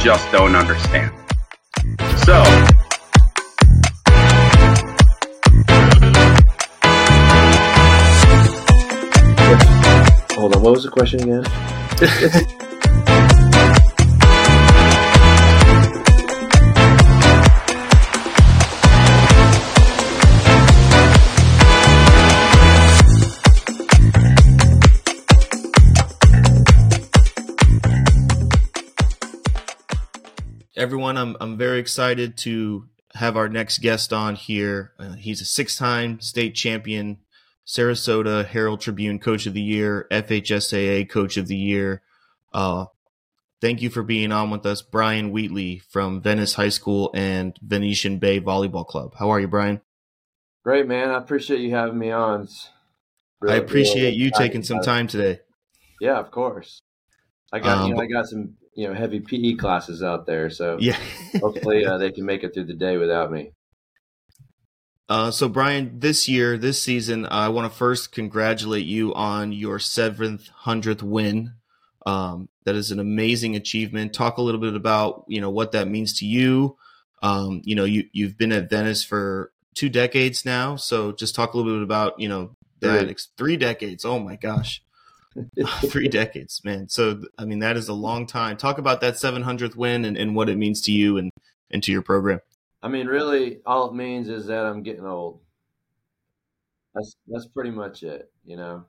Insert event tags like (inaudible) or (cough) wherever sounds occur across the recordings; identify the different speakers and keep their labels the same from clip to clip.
Speaker 1: just don't understand. So,
Speaker 2: Hold on, what was the question again? (laughs)
Speaker 3: Everyone, I'm I'm very excited to have our next guest on here. Uh, he's a six-time state champion, Sarasota Herald Tribune Coach of the Year, FHSAA Coach of the Year. Uh, thank you for being on with us, Brian Wheatley from Venice High School and Venetian Bay Volleyball Club. How are you, Brian?
Speaker 2: Great, man. I appreciate you having me on. It's
Speaker 3: I appreciate
Speaker 2: really
Speaker 3: you taking some time today.
Speaker 2: Yeah, of course. I got you
Speaker 3: Um,
Speaker 2: know, I got some you know heavy PE classes out there, so (laughs)
Speaker 3: Yeah.
Speaker 2: hopefully uh, they can make it through the day without me.
Speaker 3: Uh, so, Brian, this year, this season, I want to first congratulate you on your seventh hundredth win. Um, that is an amazing achievement. Talk a little bit about you know what that means to you. Um, you know, you you've been at Venice for two decades now, so just talk a little bit about you know that
Speaker 2: Three.
Speaker 3: ex- three decades. Oh my gosh, (laughs) three decades, man. So, I mean, that is a long time. Talk about that seven hundredth win and, and what it means to you and and to your program.
Speaker 2: I mean, really, all it means is that I'm getting old. That's that's pretty much it, you know.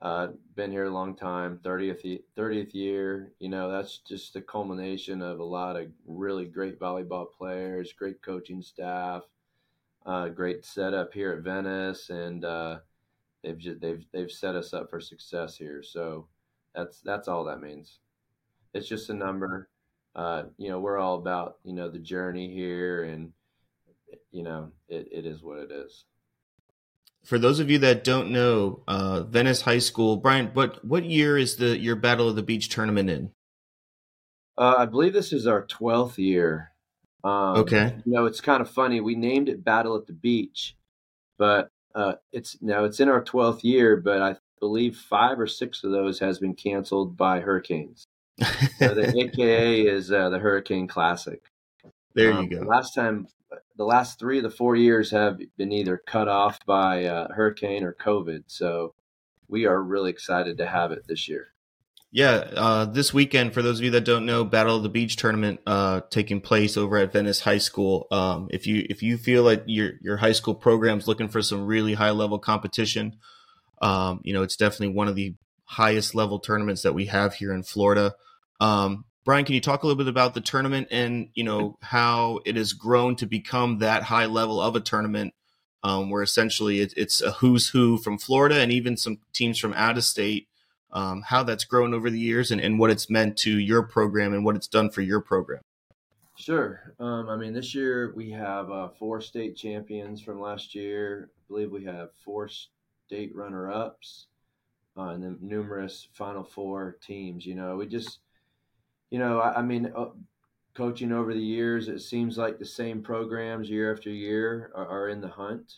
Speaker 2: Uh, been here a long time, 30th ye- 30th year. You know, that's just the culmination of a lot of really great volleyball players, great coaching staff, uh, great setup here at Venice, and uh, they've just, they've they've set us up for success here. So that's that's all that means. It's just a number. Uh, you know, we're all about you know the journey here, and you know it, it is what it is.
Speaker 3: for those of you that don't know, uh, Venice High School, Brian, what what year is the your Battle of the Beach tournament in?
Speaker 2: Uh, I believe this is our twelfth year. Um,
Speaker 3: Okay.
Speaker 2: You know, it's kind of funny. We named it Battle at the Beach, but uh, it's now it's in our twelfth year. But I believe five or six of those has been canceled by hurricanes. So the (laughs) AKA is uh, the Hurricane Classic.
Speaker 3: there
Speaker 2: Um,
Speaker 3: you go.
Speaker 2: Last time, the last three of the four years have been either cut off by uh, hurricane or COVID. So we are really excited to have it this year.
Speaker 3: Yeah, uh, this weekend, for those of you that don't know, Battle of the Beach tournament uh, taking place over at Venice High School. Um, if you if you feel like your your high school program's looking for some really high level competition, um, you know it's definitely one of the highest level tournaments that we have here in Florida. Um, Brian, can you talk a little bit about the tournament and you know how it has grown to become that high level of a tournament, um, where essentially it, it's a who's who from Florida and even some teams from out of state um, how that's grown over the years and, and what it's meant to your program and what it's done for your program.
Speaker 2: Sure. Um, I mean, this year we have uh, four state champions from last year. I believe we have four state runner ups uh, and then numerous Final Four teams. You know, we just, you know, I, I mean, uh, coaching over the years, it seems like the same programs year after year are, are in the hunt.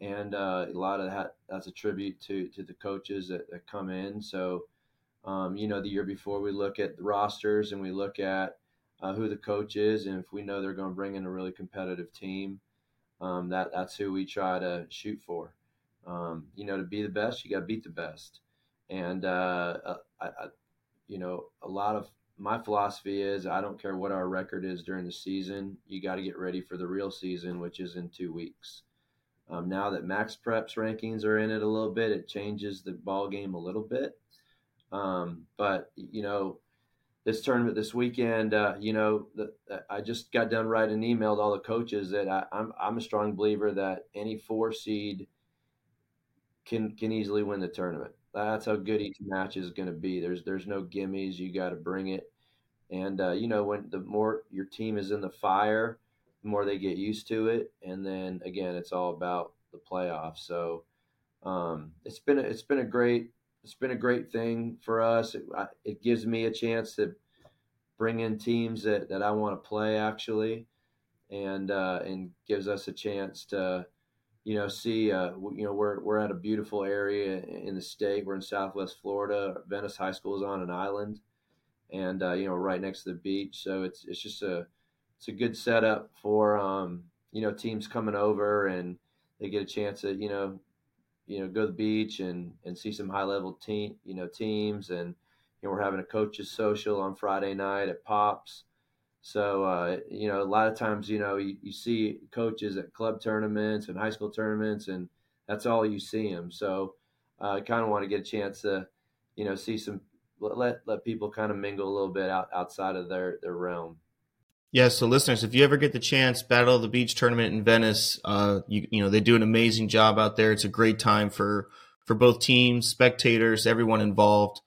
Speaker 2: And uh, a lot of that that's a tribute to, to the coaches that, that come in. So, um, you know, the year before we look at the rosters and we look at uh, who the coach is, and if we know they're going to bring in a really competitive team, um, that that's who we try to shoot for. Um, you know, to be the best, you got to beat the best, and uh, uh, I, I, you know, a lot of my philosophy is I don't care what our record is during the season, you got to get ready for the real season, which is in two weeks. Um, now that MaxPreps rankings are in it a little bit, it changes the ball game a little bit. Um, but you know, this tournament this weekend, uh, you know, the, I just got done writing an email to all the coaches that I, I'm I'm a strong believer that any four seed can can easily win the tournament. That's how good each match is going to be. There's there's no gimmies. You got to bring it, and uh, you know when the more your team is in the fire, the more they get used to it, and then again, it's all about the playoffs. So um, it's been a, it's been a great it's been a great thing for us. It, I, it gives me a chance to bring in teams that, that I want to play actually, and uh, and gives us a chance to, you know, see. Uh, you know, we're we're at a beautiful area in the state. We're in Southwest Florida. Venice High School is on an island, and uh, you know right next to the beach. So it's it's just a it's a good setup for um, you know teams coming over and they get a chance to you know you know go to the beach and and see some high level team you know teams and you know we're having a coaches social on Friday night at Pops. So uh, you know a lot of times you know you, you see coaches at club tournaments and high school tournaments and that's all you see them. So uh, I kind of want to get a chance to you know see some let let people kind of mingle a little bit out, outside of their their realm.
Speaker 3: Yeah, so listeners, if you ever get the chance, Battle of the Beach tournament in Venice, uh, you you know they do an amazing job out there. It's a great time for for both teams, spectators, everyone involved.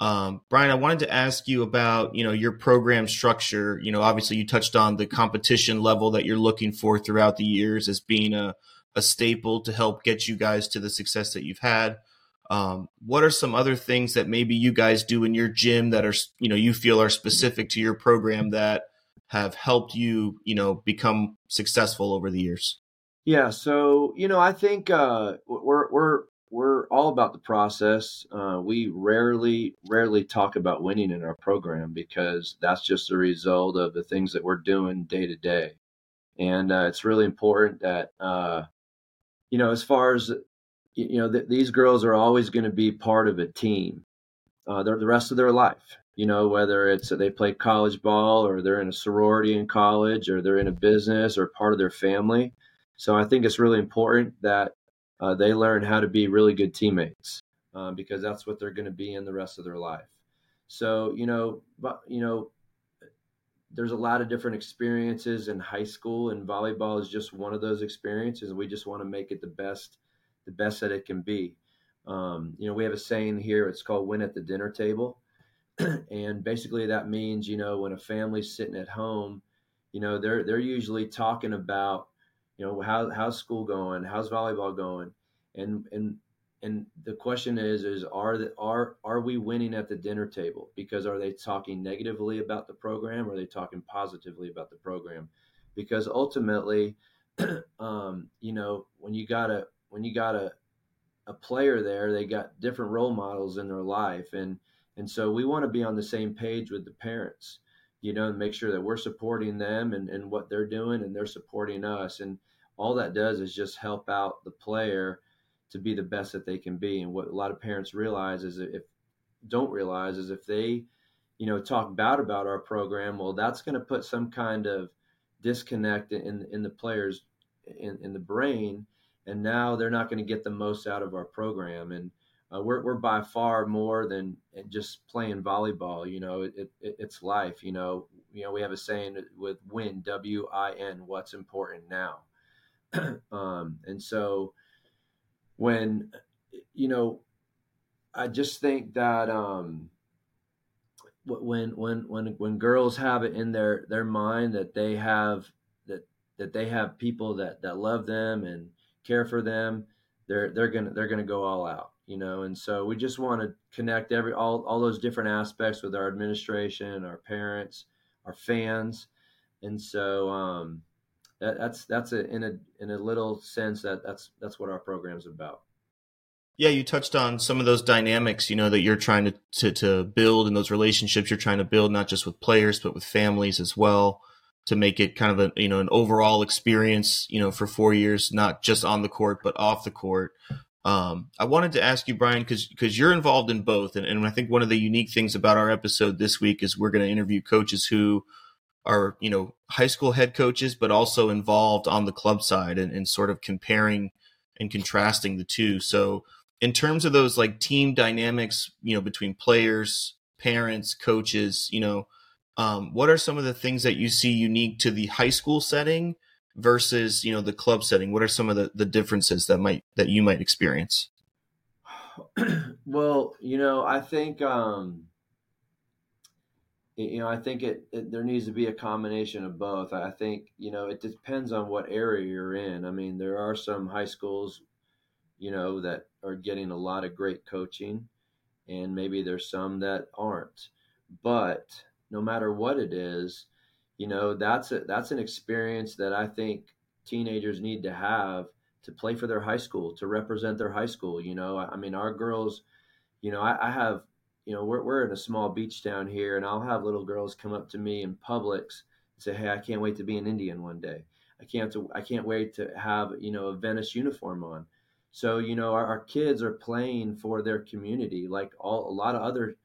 Speaker 3: Um, Brian, I wanted to ask you about you know your program structure. You know, obviously you touched on the competition level that you're looking for throughout the years as being a a staple to help get you guys to the success that you've had. Um, what are some other things that maybe you guys do in your gym that are you know you feel are specific to your program that have helped you, you know, become successful over the years?
Speaker 2: Yeah, so you know, I think uh, we're we're we're all about the process. Uh, we rarely rarely talk about winning in our program because that's just a result of the things that we're doing day to day, and uh, it's really important that uh, you know, as far as you know, th- these girls are always going to be part of a team uh, the rest of their life you know, whether it's they play college ball or they're in a sorority in college or they're in a business or part of their family. So I think it's really important that uh, they learn how to be really good teammates um, because that's what they're going to be in the rest of their life. So you know, but you know, there's a lot of different experiences in high school, and volleyball is just one of those experiences. We just want to make it the best, the best that it can be. Um, you know, we have a saying here. It's called "win at the dinner table." (clears throat) and basically that means you know when a family's sitting at home you know they're they're usually talking about you know how how's school going? How's volleyball going? And and and the question is is are the, are are we winning at the dinner table? Because are they talking negatively about the program? Or are they talking positively about the program? Because ultimately (clears throat) um, you know when you got a when you got a a player there they got different role models in their life. And and so we want to be on the same page with the parents, you know, and make sure that we're supporting them and, and what they're doing and they're supporting us. And all that does is just help out the player to be the best that they can be. And what a lot of parents realize is if don't realize is if they, you know, talk bad about our program, well, that's going to put some kind of disconnect in in the players in, in the brain, and now they're not going to get the most out of our program. And uh, we're, we're by far more than just playing volleyball. You know, it, it, it's life. You know, you know, we have a saying with win, W I N, what's important now. (clears throat) um, and so when, you know, I just think that, um, when, when, when, when girls have it in their, their mind that they have, that, that they have people that, that love them and care for them, they're, they're to, they're going to go all out you know and so we just want to connect every all, all those different aspects with our administration our parents our fans. And so um, that, that's that's a, in a in a little sense that that's that's what our program's about.
Speaker 3: Yeah you touched on some of those dynamics you know that you're trying to, to to build and those relationships you're trying to build not just with players but with families as well to make it kind of a you know an overall experience you know for four years not just on the court but off the court um, I wanted to ask you, Brian, because because you're involved in both, and, and I think one of the unique things about our episode this week is we're going to interview coaches who are you know high school head coaches, but also involved on the club side and, and sort of comparing and contrasting the two. So in terms of those like team dynamics, you know, between players, parents, coaches, you know, um, what are some of the things that you see unique to the high school setting? Versus you know the club setting? What are some of the, the differences that might that you might experience? (clears throat)
Speaker 2: Well you know i think um you know i think it, it, there needs to be a combination of both. I think you know it depends on what area you're in. I mean there are some high schools you know that are getting a lot of great coaching and maybe there's some that aren't. But no matter what it is you know that's a, that's an experience that I think teenagers need to have to play for their high school to represent their high school. You know, I, I mean, our girls, you know, I, I have you know, we're we're in a small beach town here, and I'll have little girls come up to me in Publix and say, "Hey, I can't wait to be an Indian one day. I can't to, I can't wait to have you know a Venice uniform on." So you know, our, our kids are playing for their community, like all a lot of other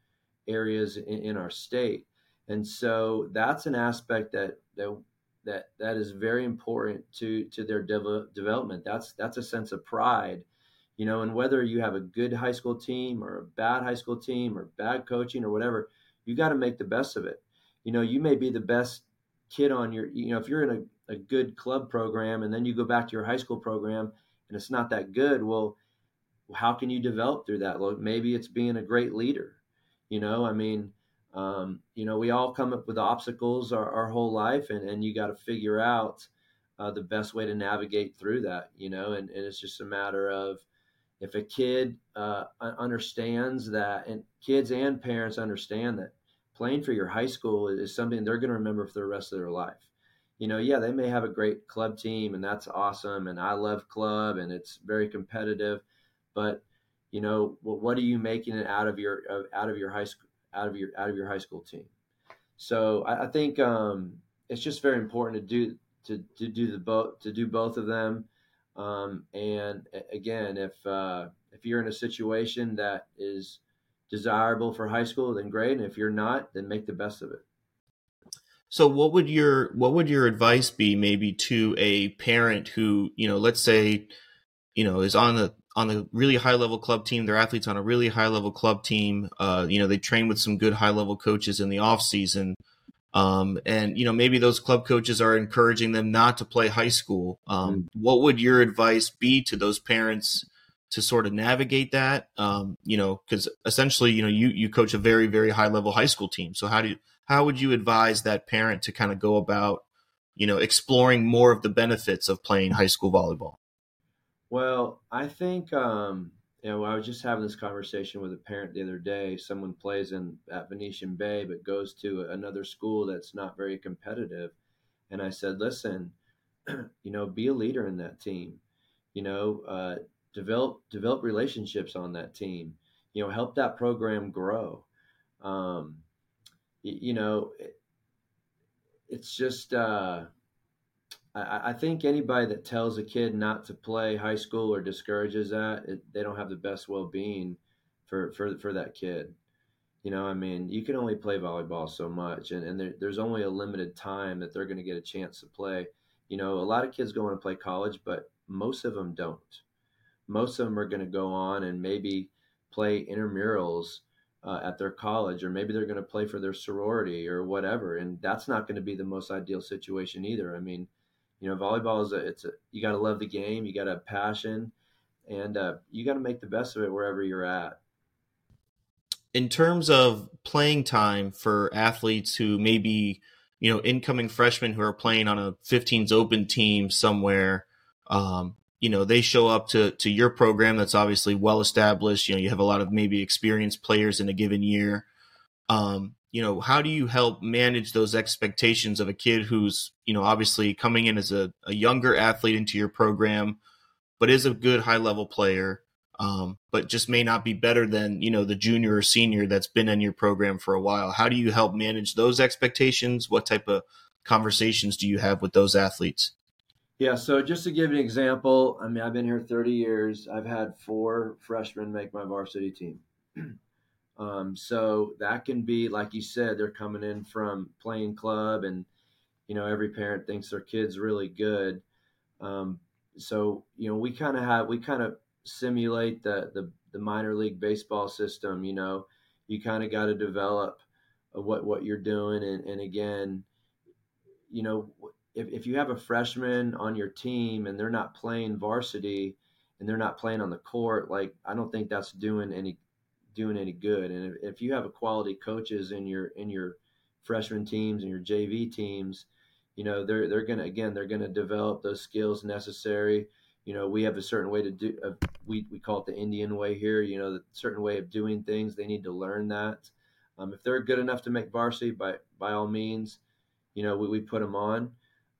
Speaker 2: areas in, in our state, and so that's an aspect that that that that is very important to to their de- development. That's that's a sense of pride you know, and whether you have a good high school team or a bad high school team or bad coaching or whatever, you got to make the best of it. You know, you may be the best kid on your, you know, if you're in a, a good club program and then you go back to your high school program and it's not that good, well, how can you develop through that? Well, maybe it's being a great leader. You know, I mean, um, you know, we all come up with obstacles our, our whole life, and, and you got to figure out uh, the best way to navigate through that, you know, and, and it's just a matter of, if a kid uh, understands that, and kids and parents understand that playing for your high school is something they're going to remember for the rest of their life. You know, yeah, they may have a great club team, and that's awesome, and I love club, and it's very competitive, but you know, what are you making it out of your out of your high school out of your out of your high school team? So I, I think um, it's just very important to do to, to do the both to do both of them um, and again, if uh, if you're in a situation that is desirable for high school, then great. And if you're not, then make the best of it.
Speaker 3: So what would your what would your advice be maybe to a parent who, you know, let's say, you know, is on the on the really high level club team, their athletes on a really high level club team, uh, you know, they train with some good high level coaches in the off season. Um, and you know maybe those club coaches are encouraging them not to play high school. Um, mm-hmm. What would your advice be to those parents to sort of navigate that? Um, you know, because essentially, you know, you you coach a very very high level high school team. So how do you, how would you advise that parent to kind of go about, you know, exploring more of the benefits of playing high school volleyball?
Speaker 2: Well, I think um, you know, I was just having this conversation with a parent the other day. Someone plays in at Venetian Bay, but goes to another school that's not very competitive. And I said, listen, (clears throat) you know, be a leader in that team. You know, uh, develop develop relationships on that team. You know, help that program grow. Um, you, you know, it, it's just. Uh, I, I think anybody that tells a kid not to play high school or discourages that, it, they don't have the best well being for, for for that kid. You know, I mean, you can only play volleyball so much, and, and there, there's only a limited time that they're going to get a chance to play. You know, a lot of kids go on to play college, but most of them don't. Most of them are going to go on and maybe play intramurals uh, at their college, or maybe they're going to play for their sorority or whatever, and that's not going to be the most ideal situation either. I mean, you know, volleyball is a, it's a, you got to love the game, you got to have passion, and uh, you got to make the best of it wherever you're at.
Speaker 3: In terms of playing time for athletes who maybe, you know, incoming freshmen who are playing on a 15s open team somewhere, um, you know, they show up to to your program that's obviously well established. You know, you have a lot of maybe experienced players in a given year. Um, you know how do you help manage those expectations of a kid who's you know obviously coming in as a, a younger athlete into your program but is a good high level player um, but just may not be better than you know the junior or senior that's been in your program for a while? How do you help manage those expectations? What type of conversations do you have with those athletes?
Speaker 2: Yeah so just to give an example i mean i've been here 30 years. I've had four freshmen make my varsity team Um, so that can be, like you said, they're coming in from playing club, and you know every parent thinks their kid's really good. Um, so you know we kind of have we kind of simulate the, the the minor league baseball system. You know, you kind of got to develop what what you're doing, and, and again, you know, if if you have a freshman on your team and they're not playing varsity and they're not playing on the court, like I don't think that's doing any doing any good. And if, if you have a quality coaches in your in your freshman teams and your JV teams, you know they're they're gonna again they're gonna develop those skills necessary. You know we have a certain way to do. Uh, we we call it the Indian way here. You know the certain way of doing things. They need to learn that. Um, if they're good enough to make varsity, by by all means, you know we, we put them on.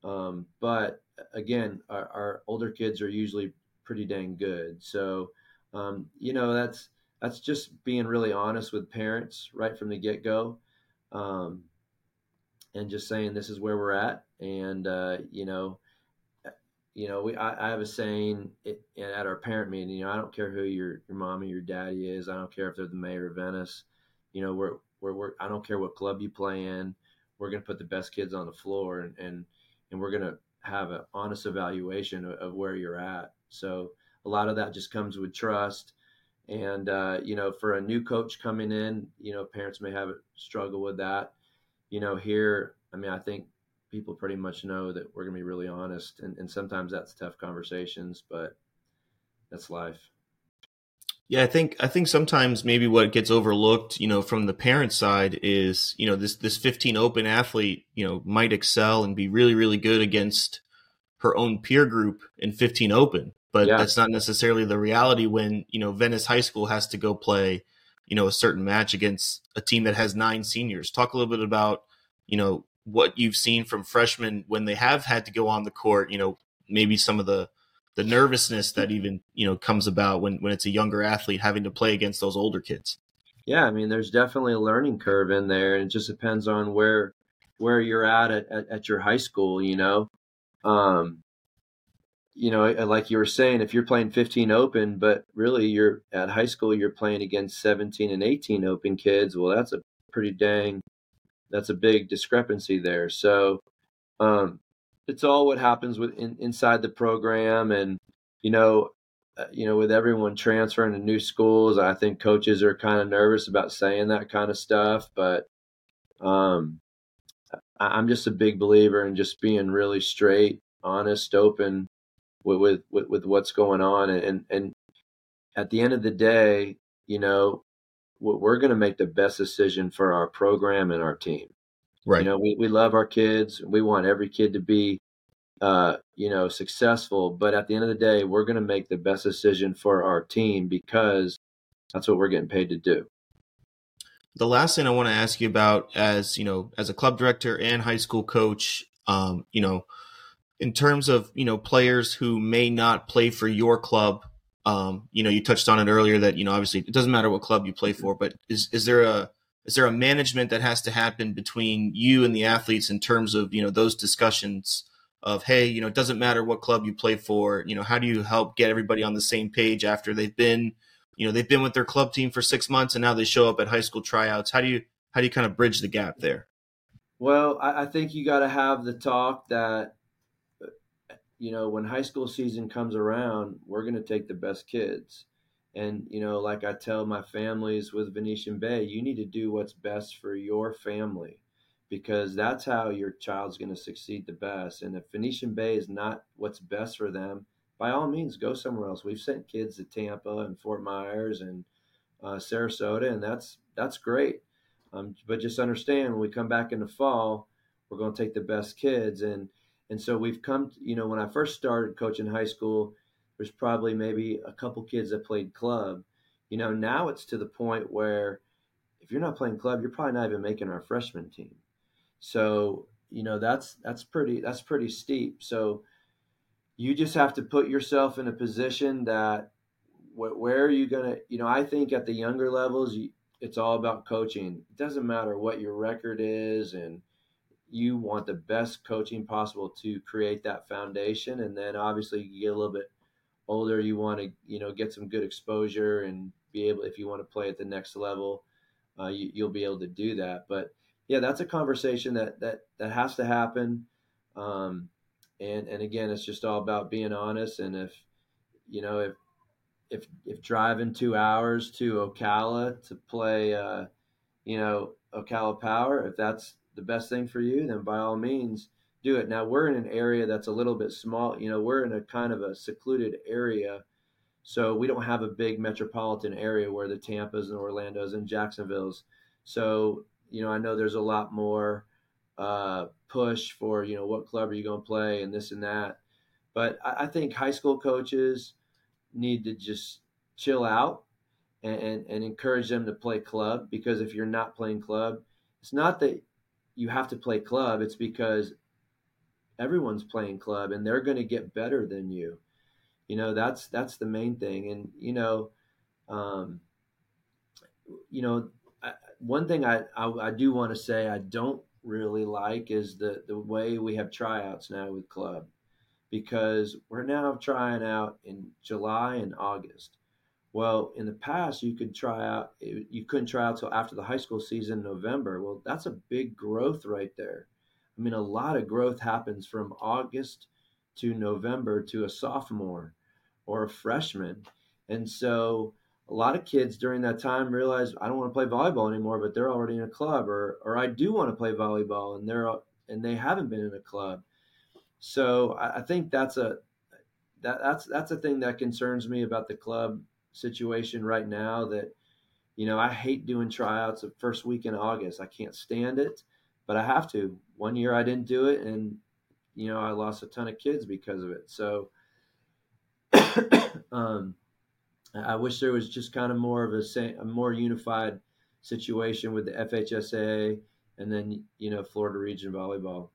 Speaker 2: Um, but again, our, our older kids are usually pretty dang good. So um, you know that's that's just being really honest with parents right from the get go, um, and just saying this is where we're at, and uh, you know, you know, we I, I have a saying at our parent meeting. You know, I don't care who your your mom or your daddy is. I don't care if they're the mayor of Venice. You know, we're we're, we're I don't care what club you play in. We're to put the best kids on the floor, and and and we're to have an honest evaluation of, of, where you're at. So a lot of that just comes with trust. And uh, you know, for a new coach coming in, you know, parents may have a struggle with that. You know, here, I mean, I think people pretty much know that we're going to be really honest. And, and sometimes that's tough conversations, but that's life.
Speaker 3: Yeah, I think I think sometimes maybe what gets overlooked, you know, from the parent side is, you know, this this 15 open athlete, you know, might excel and be really really good against her own peer group in 15 open, but yeah. that's not necessarily the reality when, you know, Venice High School has to go play, you know, a certain match against a team that has nine seniors. Talk a little bit about, you know, what you've seen from freshmen when they have had to go on the court, you know, maybe some of the the nervousness that even, you know, comes about when when it's a younger athlete having to play against those older kids.
Speaker 2: Yeah, I mean, there's definitely a learning curve in there, and it just depends on where where you're at at, at, at your high school. You know, um, you know, like you were saying, if you're playing 15 open, but really you're at high school, you're playing against 17 and 18 open kids. Well, that's a pretty dang that's a big discrepancy there. So um, it's all what happens with in, inside the program, and you know, uh, you know, with everyone transferring to new schools, I think coaches are kind of nervous about saying that kind of stuff. But um, I, I'm just a big believer in just being really straight, honest, open with with with, with what's going on, and and at the end of the day, you know, we're going to make the best decision for our program and our team. Right. You know, we, we love our kids. We want every kid to be, uh, you know, successful. But at the end of the day, we're going to make the best decision for our team because that's what we're getting paid to do.
Speaker 3: The last thing I want to ask you about, as you know, as a club director and high school coach, um, you know, in terms of you know players who may not play for your club um, you know, you touched on it earlier that you know obviously it doesn't matter what club you play for, but is is there a is there a management that has to happen between you and the athletes in terms of you know those discussions of hey you know it doesn't matter what club you play for you know how do you help get everybody on the same page after they've been you know they've been with their club team for six months and now they show up at high school tryouts? How do you how do you kind of bridge the gap there?
Speaker 2: Well i, I think you got to have the talk that you know, when high school season comes around, we're going to take the best kids. And, you know, like I tell my families with Venetian Bay, you need to do what's best for your family because that's how your child's going to succeed the best. And if Venetian Bay is not what's best for them, by all means, go somewhere else. We've sent kids to Tampa and Fort Myers and uh, Sarasota, and that's that's great. Um, but just understand when we come back in the fall, we're going to take the best kids and and so we've come, to, you know, when I first started coaching high school, there's probably maybe a couple kids that played club. You know, now it's to the point where if you're not playing club, you're probably not even making our freshman team. So, you know, that's that's pretty that's pretty steep. So you just have to put yourself in a position that where are you going to, you know, I think at the younger levels, it's all about coaching. It doesn't matter what your record is and you want the best coaching possible to create that foundation. And then obviously you get a little bit older, you want to, you know, get some good exposure and be able, if you want to play at the next level, uh, you, you'll be able to do that. But yeah, that's a conversation that, that, that has to happen. Um, and, and again, it's just all about being honest. And if, you know, if, if, if driving two hours to Ocala to play, uh, you know, Ocala Power, if that's the best thing for you, then by all means do it. Now we're in an area that's a little bit small. You know, we're in a kind of a secluded area. So we don't have a big metropolitan area where the Tampas and Orlando's and Jacksonville's. So, you know, I know there's a lot more uh, push for, you know, what club are you going to play and this and that. But I, I think high school coaches need to just chill out and, and, and encourage them to play club because if you're not playing club, it's not that you have to play club, it's because everyone's playing club and they're going to get better than you. You know, that's that's the main thing. And you know, um, you know, one thing I, I, I do want to say I don't really like is the the way we have tryouts now with club because we're now trying out in July and August. Well, in the past, you could try out, you couldn't try out till after the high school season, in November. Well, that's a big growth right there. I mean, a lot of growth happens from August to November to a sophomore or a freshman. And so a lot of kids during that time realize I don't want to play volleyball anymore, but they're already in a club, or or I do want to play volleyball and they're and they haven't been in a club. So I, I think that's a that that's that's a thing that concerns me about the club situation right now. That you know I hate doing tryouts the first week in August. I can't stand it, but I have to. One year I didn't do it, and you know I lost a ton of kids because of it. So. (coughs) um, I wish there was just kind of more of a, a more unified situation with the FHSAA and then you know Florida Region Volleyball.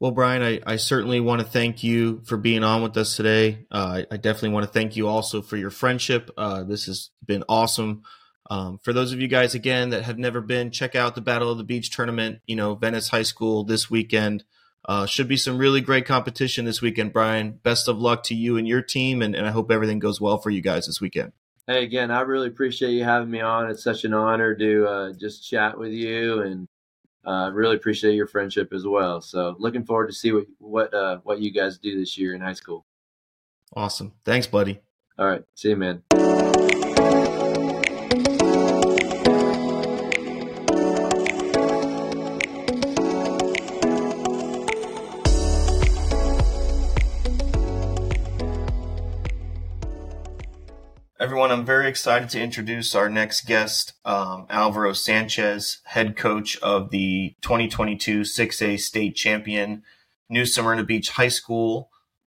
Speaker 3: Well, Brian, I, I certainly want to thank you for being on with us today. Uh, I definitely want to thank you also for your friendship. Uh, this has been awesome. Um, for those of you guys again that have never been, check out the Battle of the Beach tournament. You know, Venice High School this weekend. Uh, should be some really great competition this weekend, Brian. Best of luck to you and your team, and, and I hope everything goes well for you guys this weekend.
Speaker 2: Hey, again, I really appreciate you having me on. It's such an honor to uh, just chat with you, and uh, really appreciate your friendship as well. So, looking forward to see what what uh, what you guys do this year in high school.
Speaker 3: Awesome. Thanks, buddy.
Speaker 2: All right. See you, man.
Speaker 3: Everyone. I'm very excited to introduce our next guest, um, Alvaro Sanchez, head coach of the 2022 6A state champion New Smyrna Beach High School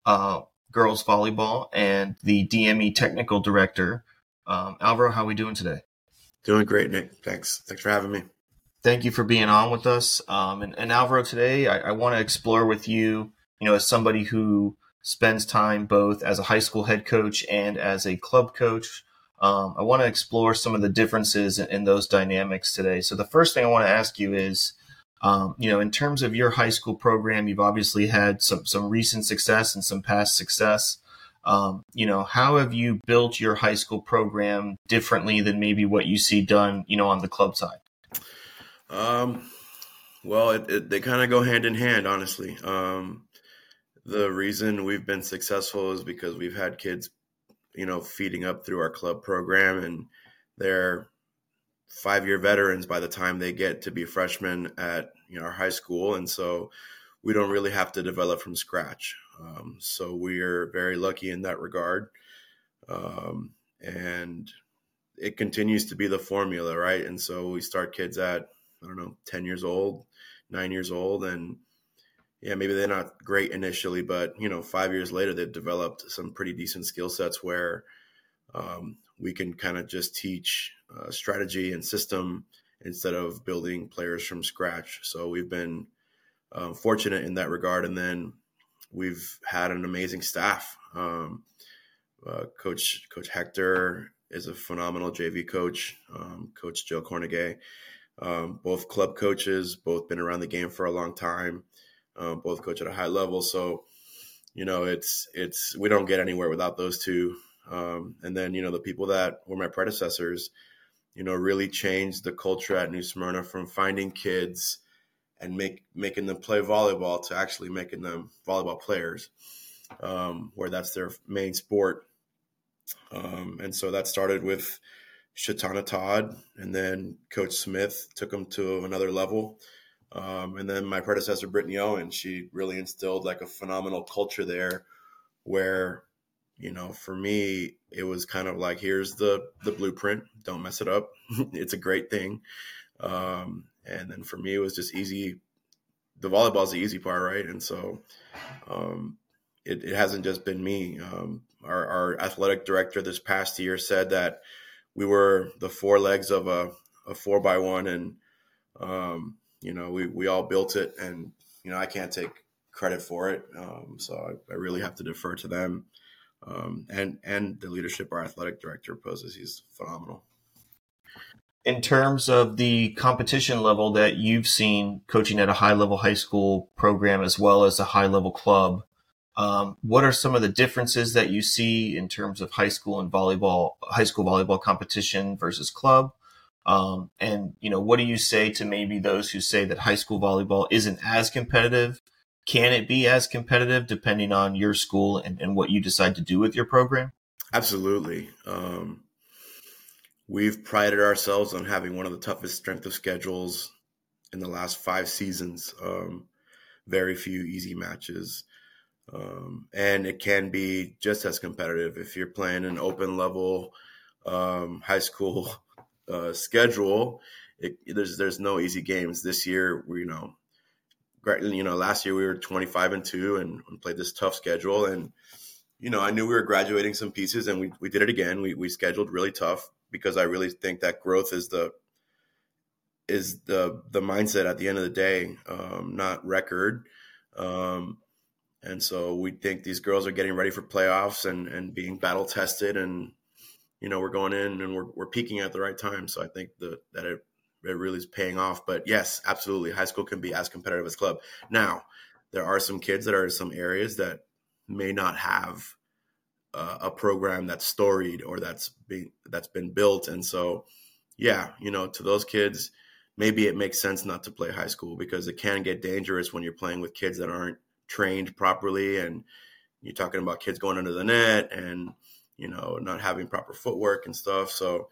Speaker 3: uh, girls volleyball, and the DME technical director. Um, Alvaro, how are we doing today?
Speaker 4: Doing great, Nick. Thanks. Thanks for having me.
Speaker 3: Thank you for being on with us. Um, and, and, Alvaro, today I, I want to explore with you, you know, as somebody who spends time both as a high school head coach and as a club coach. Um, I want to explore some of the differences in, in, those dynamics today. So the first thing I want to ask you is, um, you know, in terms of your high school program, you've obviously had some some recent success and some past success. Um, you know, how have you built your high school program differently than maybe what you see done, you know, on the club side?
Speaker 4: Um, well, it, it, they kind of go hand in hand, honestly. Um, the reason we've been successful is because we've had kids, you know, feeding up through our club program and they're five year veterans by the time they get to be freshmen at you know our high school and so we don't really have to develop from scratch. Um, so we are very lucky in that regard. Um, and it continues to be the formula right? And so we start kids at i don't know 10 years old 9 years old and yeah, maybe they're not great initially, but you know, five years later, they've developed some pretty decent skill sets where um, we can kind of just teach uh, strategy and system instead of building players from scratch. So we've been um, fortunate in that regard, and then we've had an amazing staff. Um, uh, coach Coach Hector is a phenomenal JV coach. Um, coach Joe Cornegay, um, both club coaches, both been around the game for a long time um, both coach at a high level. So, you know, it's it's we don't get anywhere without those two. Um, and then you know the people that were my predecessors, you know, really changed the culture at New Smyrna from finding kids and make making them play volleyball to actually making them volleyball players, um, where that's their main sport. Um, and so that started with Shatana Todd, and then Coach Smith took them to another level. Um, and then my predecessor, Brittany Owen, she really instilled like a phenomenal culture there where, you know, for me, it was kind of like, here's the, the blueprint. Don't mess it up. (laughs) it's a great thing. Um, and then for me, it was just easy. The volleyball is the easy part, right? And so um, it, it, hasn't just been me. Um, our, our athletic director this past year said that we were the four legs of a, a four by one. And, um, you know, we, we all built it and, you know, I can't take credit for it. Um, so I, I, really have to defer to them. Um, and, and the leadership our athletic director poses, he's phenomenal.
Speaker 3: in terms of the competition level that you've seen coaching at a high level high school program as well as a high level club, um, what are some of the differences that you see in terms of high school and volleyball, high school volleyball competition versus club? Um, and you know, what do you say to maybe those who say that high school volleyball isn't as competitive? Can it be as competitive depending on your school and, and what you decide to do with your program?
Speaker 4: Absolutely. Um, we've prided ourselves on having one of the toughest strength of schedules in the last five seasons. Um, very few easy matches. Um, and it can be just as competitive if you're playing an open level um, high school uh, schedule. It, there's there's no easy games this year. We you know, you know, last year we were 25 and two and played this tough schedule. And you know, I knew we were graduating some pieces, and we we did it again. We we scheduled really tough because I really think that growth is the is the the mindset at the end of the day, um, not record. Um, and so we think these girls are getting ready for playoffs and and being battle tested and you know we're going in and we're we're peaking at the right time. So i think the, that it it really is paying off. But yes absolutely. High school can be as competitive as club. Now there are some kids that are in some areas that may not have uh, a program that's storied or that's been that's been built. And so yeah you know to those kids maybe it makes sense not to play high school because it can get dangerous when you're playing with kids that aren't trained properly and you're talking about kids going under the net and you know not having proper footwork and stuff so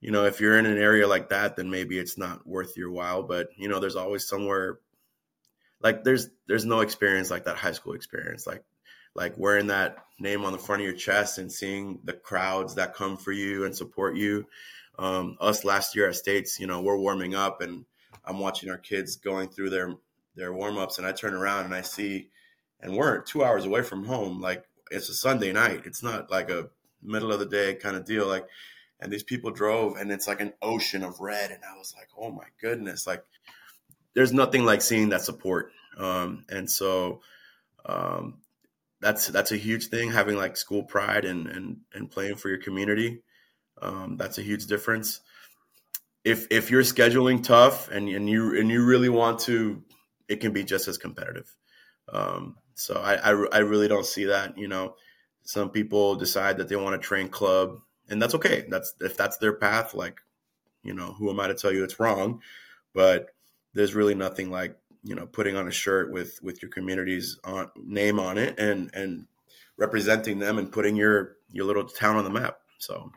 Speaker 4: you know if you're in an area like that then maybe it's not worth your while but you know there's always somewhere like there's there's no experience like that high school experience like like wearing that name on the front of your chest and seeing the crowds that come for you and support you um, us last year at states you know we're warming up and i'm watching our kids going through their their warm ups, and I turn around and I see, and we're two hours away from home. Like it's a Sunday night. It's not like a middle of the day kind of deal. Like, and these people drove, and it's like an ocean of red, and I was like, oh my goodness, like there's nothing like seeing that support. Um, and so um, that's that's a huge thing. Having like school pride and and and playing for your community. Um, that's a huge difference. If if you're scheduling tough and and you and you really want to it can be just as competitive. Um, so I, I, I really don't see that. You know, some people decide that they want to train club, and that's okay. That's if that's their path. Like, you know, who am I to tell you it's wrong? But there's really nothing like you know putting on a shirt with with your community's on, name on it and and representing them and putting your your little town on the map. So.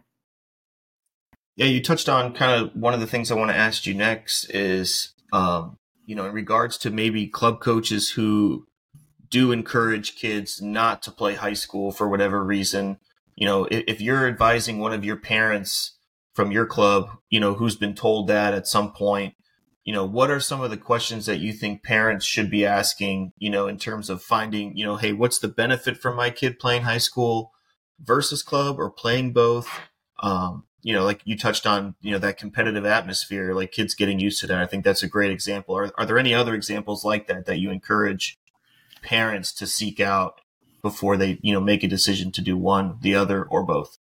Speaker 3: Yeah, you touched on kind of one of the things I want to ask you next is um, you know, in regards to maybe club coaches who do encourage kids not to play high school for whatever reason, you know, if, if you're advising one of your parents from your club, you know, who's been told that at some point, you know, what are some of the questions that you think parents should be asking, you know, in terms of finding, you know, hey, what's the benefit for my kid playing high school versus club or playing both? Um, you know, like you touched on, you know, that competitive atmosphere, like kids getting used to that. I think that's a great example. Are, are there any other examples like that that you encourage parents to seek out before they, you know, make a decision to do one, the other, or both?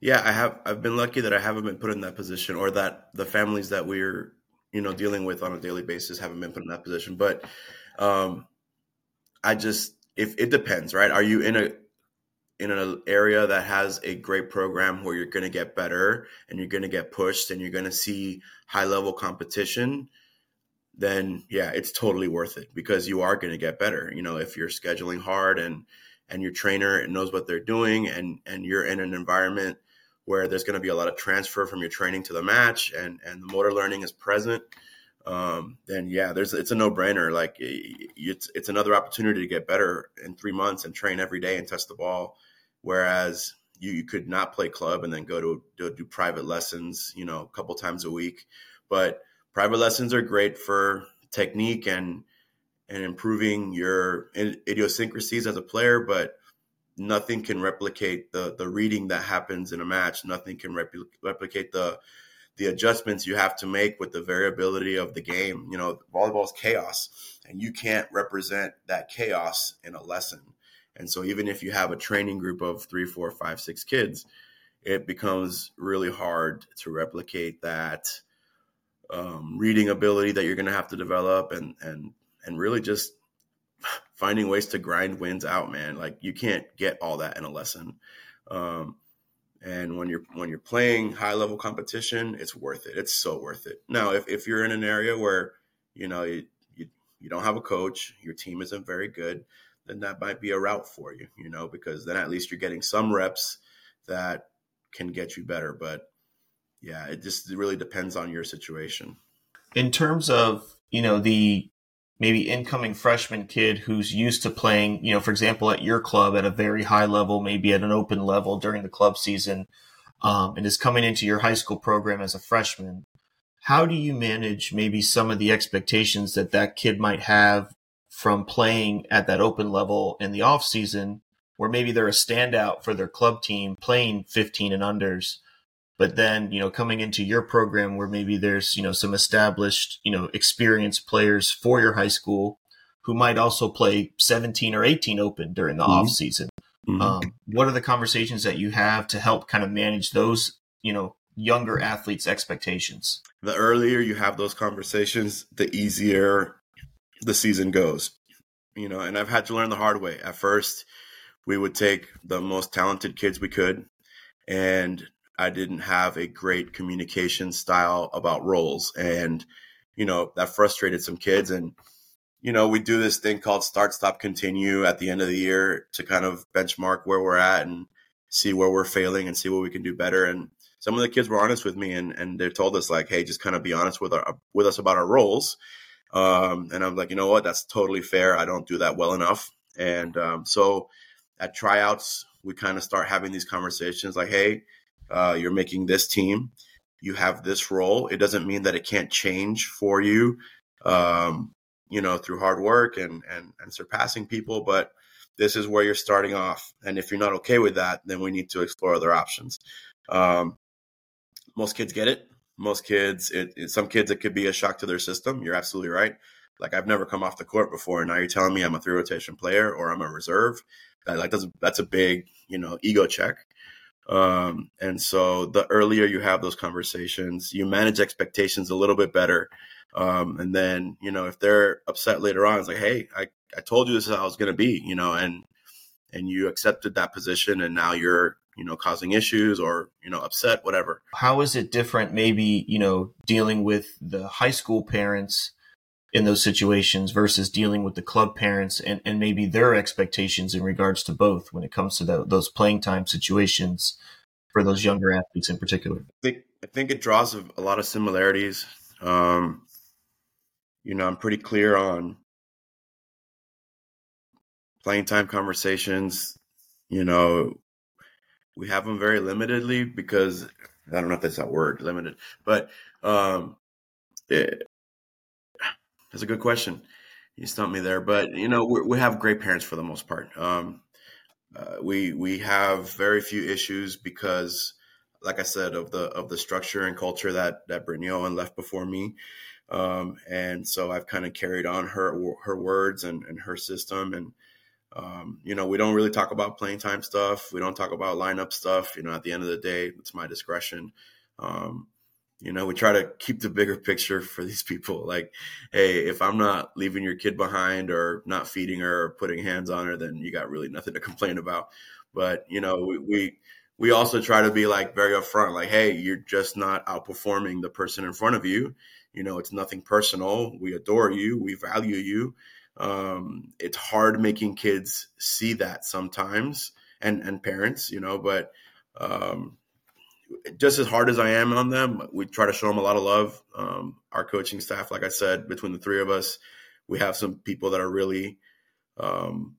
Speaker 4: Yeah, I have. I've been lucky that I haven't been put in that position, or that the families that we're, you know, dealing with on a daily basis haven't been put in that position. But um, I just, if it depends, right? Are you in a in an area that has a great program where you're going to get better and you're going to get pushed and you're going to see high level competition then yeah it's totally worth it because you are going to get better you know if you're scheduling hard and and your trainer knows what they're doing and and you're in an environment where there's going to be a lot of transfer from your training to the match and and the motor learning is present um, then yeah, there's it's a no brainer. Like it's it's another opportunity to get better in three months and train every day and test the ball Whereas you, you could not play club and then go to, to do private lessons, you know, a couple times a week. But private lessons are great for technique and and improving your idiosyncrasies as a player, but nothing can replicate the the reading that happens in a match. Nothing can repl- replicate the the adjustments you have to make with the variability of the game. You know, volleyball is chaos, and you can't represent that chaos in a lesson. And so even if you have a training group of three, four, five, six kids, it becomes really hard to replicate that um, reading ability that you're going to have to develop and and and really just finding ways to grind wins out man. Like you can't get all that in a lesson. Um, and when you're when you're playing high level competition it's worth it. It's so worth it. Now if, if you're in an area where you know you, you you don't have a coach your team isn't very good then that might be a route for you you know because then at least you're getting some reps that can get you better. But yeah it just really depends on your situation.
Speaker 3: In terms of you know the maybe incoming freshman kid who's used to playing, you know, for example, at your club at a very high level, maybe at an open level during the club season, um, and is coming into your high school program as a freshman, how do you manage maybe some of the expectations that that kid might have from playing at that open level in the off season, where maybe they're a standout for their club team playing 15 and unders, but then, you know, coming into your program where maybe there's, you know, some established, you know, experienced players for your high school who might also play 17 or 18 open during the mm-hmm. off season. Mm-hmm. Um, what are the conversations that you have to help kind of manage those, you know, younger athletes' expectations?
Speaker 4: The earlier you have those conversations, the easier the season goes. You know, and I've had to learn the hard way. At first, we would take the most talented kids we could and I didn't have a great communication style about roles. And, you know, that frustrated some kids. And, you know, we do this thing called start, stop, continue at the end of the year to kind of benchmark where we're at and see where we're failing and see what we can do better. And some of the kids were honest with me and, and they told us like, Hey, just kind of be honest with our, with us about our roles. Um, and I'm like, you know what? That's totally fair. I don't do that well enough. And, um, so at tryouts, we kind of start having these conversations like, Hey, uh, you're making this team. You have this role. It doesn't mean that it can't change for you, um, you know, through hard work and, and and surpassing people. But this is where you're starting off, and if you're not okay with that, then we need to explore other options. Um, most kids get it. Most kids, it, it, some kids, it could be a shock to their system. You're absolutely right. Like I've never come off the court before, and now you're telling me I'm a three rotation player or I'm a reserve. That, like that's that's a big you know ego check. Um, and so the earlier you have those conversations, you manage expectations a little bit better. Um, and then, you know, if they're upset later on, it's like, Hey, I, I told you this is how it's going to be, you know, and, and you accepted that position and now you're, you know, causing issues or, you know, upset, whatever.
Speaker 3: How is it different? Maybe, you know, dealing with the high school parents in those situations versus dealing with the club parents and, and maybe their expectations in regards to both when it comes to the, those playing time situations for those younger athletes in particular? I
Speaker 4: think, I think it draws a, lot of similarities. Um, you know, I'm pretty clear on playing time conversations. You know, we have them very limitedly because I don't know if that's that word, limited, but um, that's a good question. You stumped me there, but you know we have great parents for the most part. Um, uh, we we have very few issues because, like I said, of the of the structure and culture that that Brittany Owen left before me, um, and so I've kind of carried on her her words and, and her system, and um, you know we don't really talk about playing time stuff. We don't talk about lineup stuff. You know, at the end of the day, it's my discretion. Um, you know, we try to keep the bigger picture for these people. Like, hey, if I'm not leaving your kid behind or not feeding her or putting hands on her, then you got really nothing to (laughs) complain about. But, you know, we, we, we also try to be like very upfront, like, hey, you're just not outperforming the person in front of you. You know, it's nothing personal. We adore you. We value you. Um, it's hard making kids see that sometimes and, and parents, you know, but, um, just as hard as I am on them, we try to show them a lot of love. Um, our coaching staff, like I said, between the three of us, we have some people that are really um,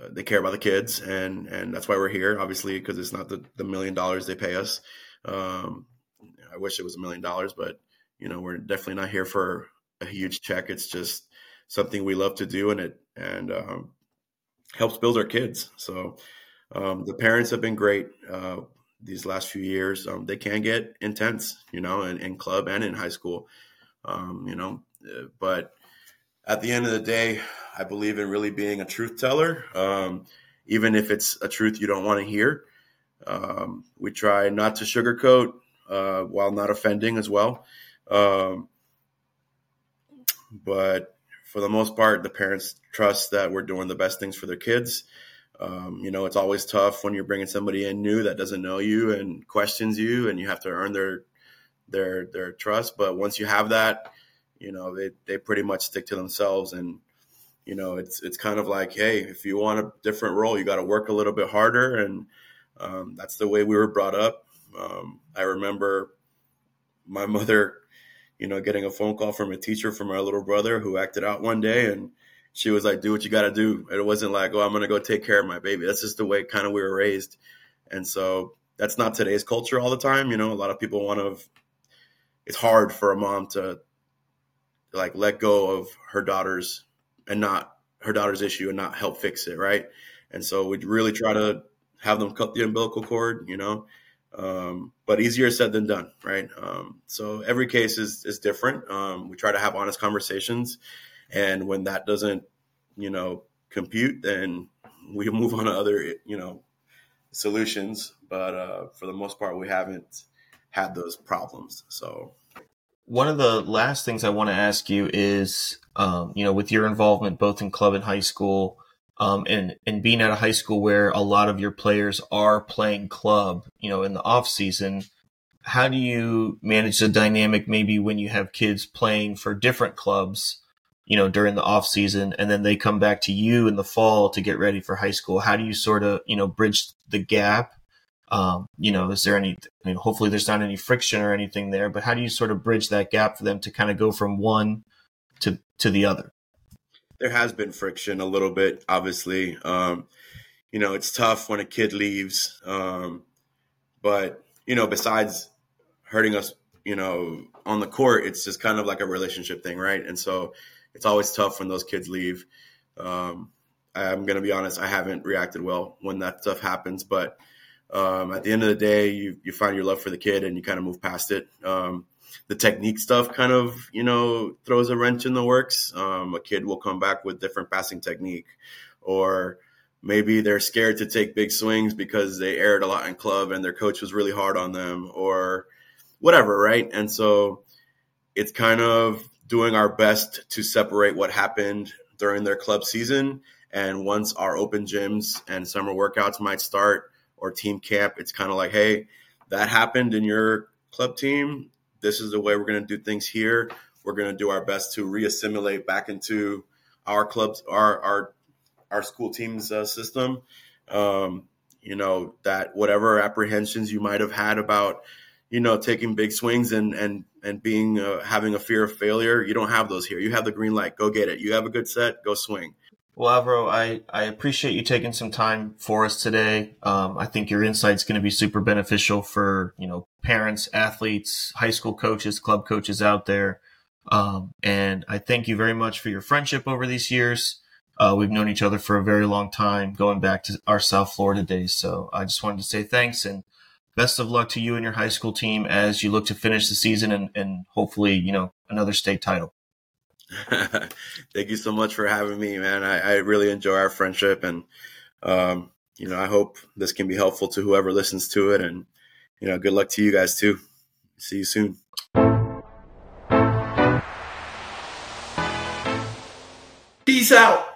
Speaker 4: uh, they care about the kids, and and that's why we're here. Obviously, because it's not the, the million dollars they pay us. Um, I wish it was a million dollars, but you know we're definitely not here for a huge check. It's just something we love to do, and it and um, helps build our kids. So um, the parents have been great. Uh, these last few years, um, they can get intense, you know, in, in club and in high school, um, you know. Uh, but at the end of the day, I believe in really being a truth teller, um, even if it's a truth you don't want to hear. Um, we try not to sugarcoat uh, while not offending as well. Um, but for the most part, the parents trust that we're doing the best things for their kids. Um, you know, it's always tough when you're bringing somebody in new that doesn't know you and questions you, and you have to earn their their their trust. But once you have that, you know, they they pretty much stick to themselves, and you know, it's it's kind of like, hey, if you want a different role, you got to work a little bit harder, and um, that's the way we were brought up. Um, I remember my (laughs) mother, you know, getting a phone call from a teacher from our little brother who acted out one day, and she was like, "Do what you got to do." It wasn't like, "Oh, I'm to go take care of my baby." That's just the way kind of we were raised, and so that's not today's culture all the time. You know, a lot of people want to. It's hard for a mom to like let go of her daughter's and not her daughter's issue and not help fix it, right? And so we really try to have them cut the umbilical cord, you know, um, but easier said than done, right? Um, so every case is is different. Um, we try to have honest conversations, and when that doesn't, you know, compute, then we move on to other, you know, solutions. But uh, for the most part, we haven't had those problems. So
Speaker 3: one of the last things I want to ask you is, um, you know, with your involvement both in club and high school, um, and and being at a high school where a lot of your players are playing club, you know, in the off season, how do you manage the dynamic maybe when you have kids playing for different clubs, you know, during the off season, and then they come back to you in the fall to get ready for high school? How do you sort of you know bridge the gap? Um, you know, is there any? I mean, hopefully, there's not any friction or anything there, but how do you sort of bridge that gap for them to kind of go from one to to the other?
Speaker 4: there has been friction a little bit, obviously. Um, you know, it's tough when a kid leaves. Um, but, you know, besides hurting us, you know, on the court, it's just kind of like a relationship thing, right? And so it's always tough when those kids leave. Um, I'm going to be honest, I haven't reacted well when that stuff happens. But um, at the end of the day, you, you find your love for the kid and you kind of move past it. Um, the technique stuff kind of you know throws a wrench in the works. Um, a kid will come back with different passing technique, or maybe they're scared to take big swings because they aired a lot in club and their coach was really hard on them, or whatever, right? And so it's kind of doing our best to separate what happened during their club season and once our open gyms and summer workouts might start or team camp, it's kind of like, hey, that happened in your club team this is the way we're going to do things here. We're going to do our best to reassimilate back into our clubs, our our our school team's uh, system. Um, you know that whatever apprehensions you might have had about you know taking big swings and and and being uh, having a fear of failure, you don't have those here. You have the green light. Go get it. You have a good set. Go swing.
Speaker 3: Well, Alvaro, I, I appreciate you taking some time for us today. Um, I think your insight's going to be super beneficial for, you know, parents, athletes, high school coaches, club coaches out there. Um, and I thank you very much for your friendship over these years. Uh, we've known each other for a very long time, going back to our South Florida days. So I just wanted to say thanks and best of luck to you and your high school team as you look to finish the season and, and hopefully, you know, another state title. (laughs)
Speaker 4: Thank you so much for having me, man. I, I really enjoy our friendship, and um, you know, I hope this can be helpful to whoever listens to it. And you know, good luck to you guys too. See you soon.
Speaker 5: Peace out.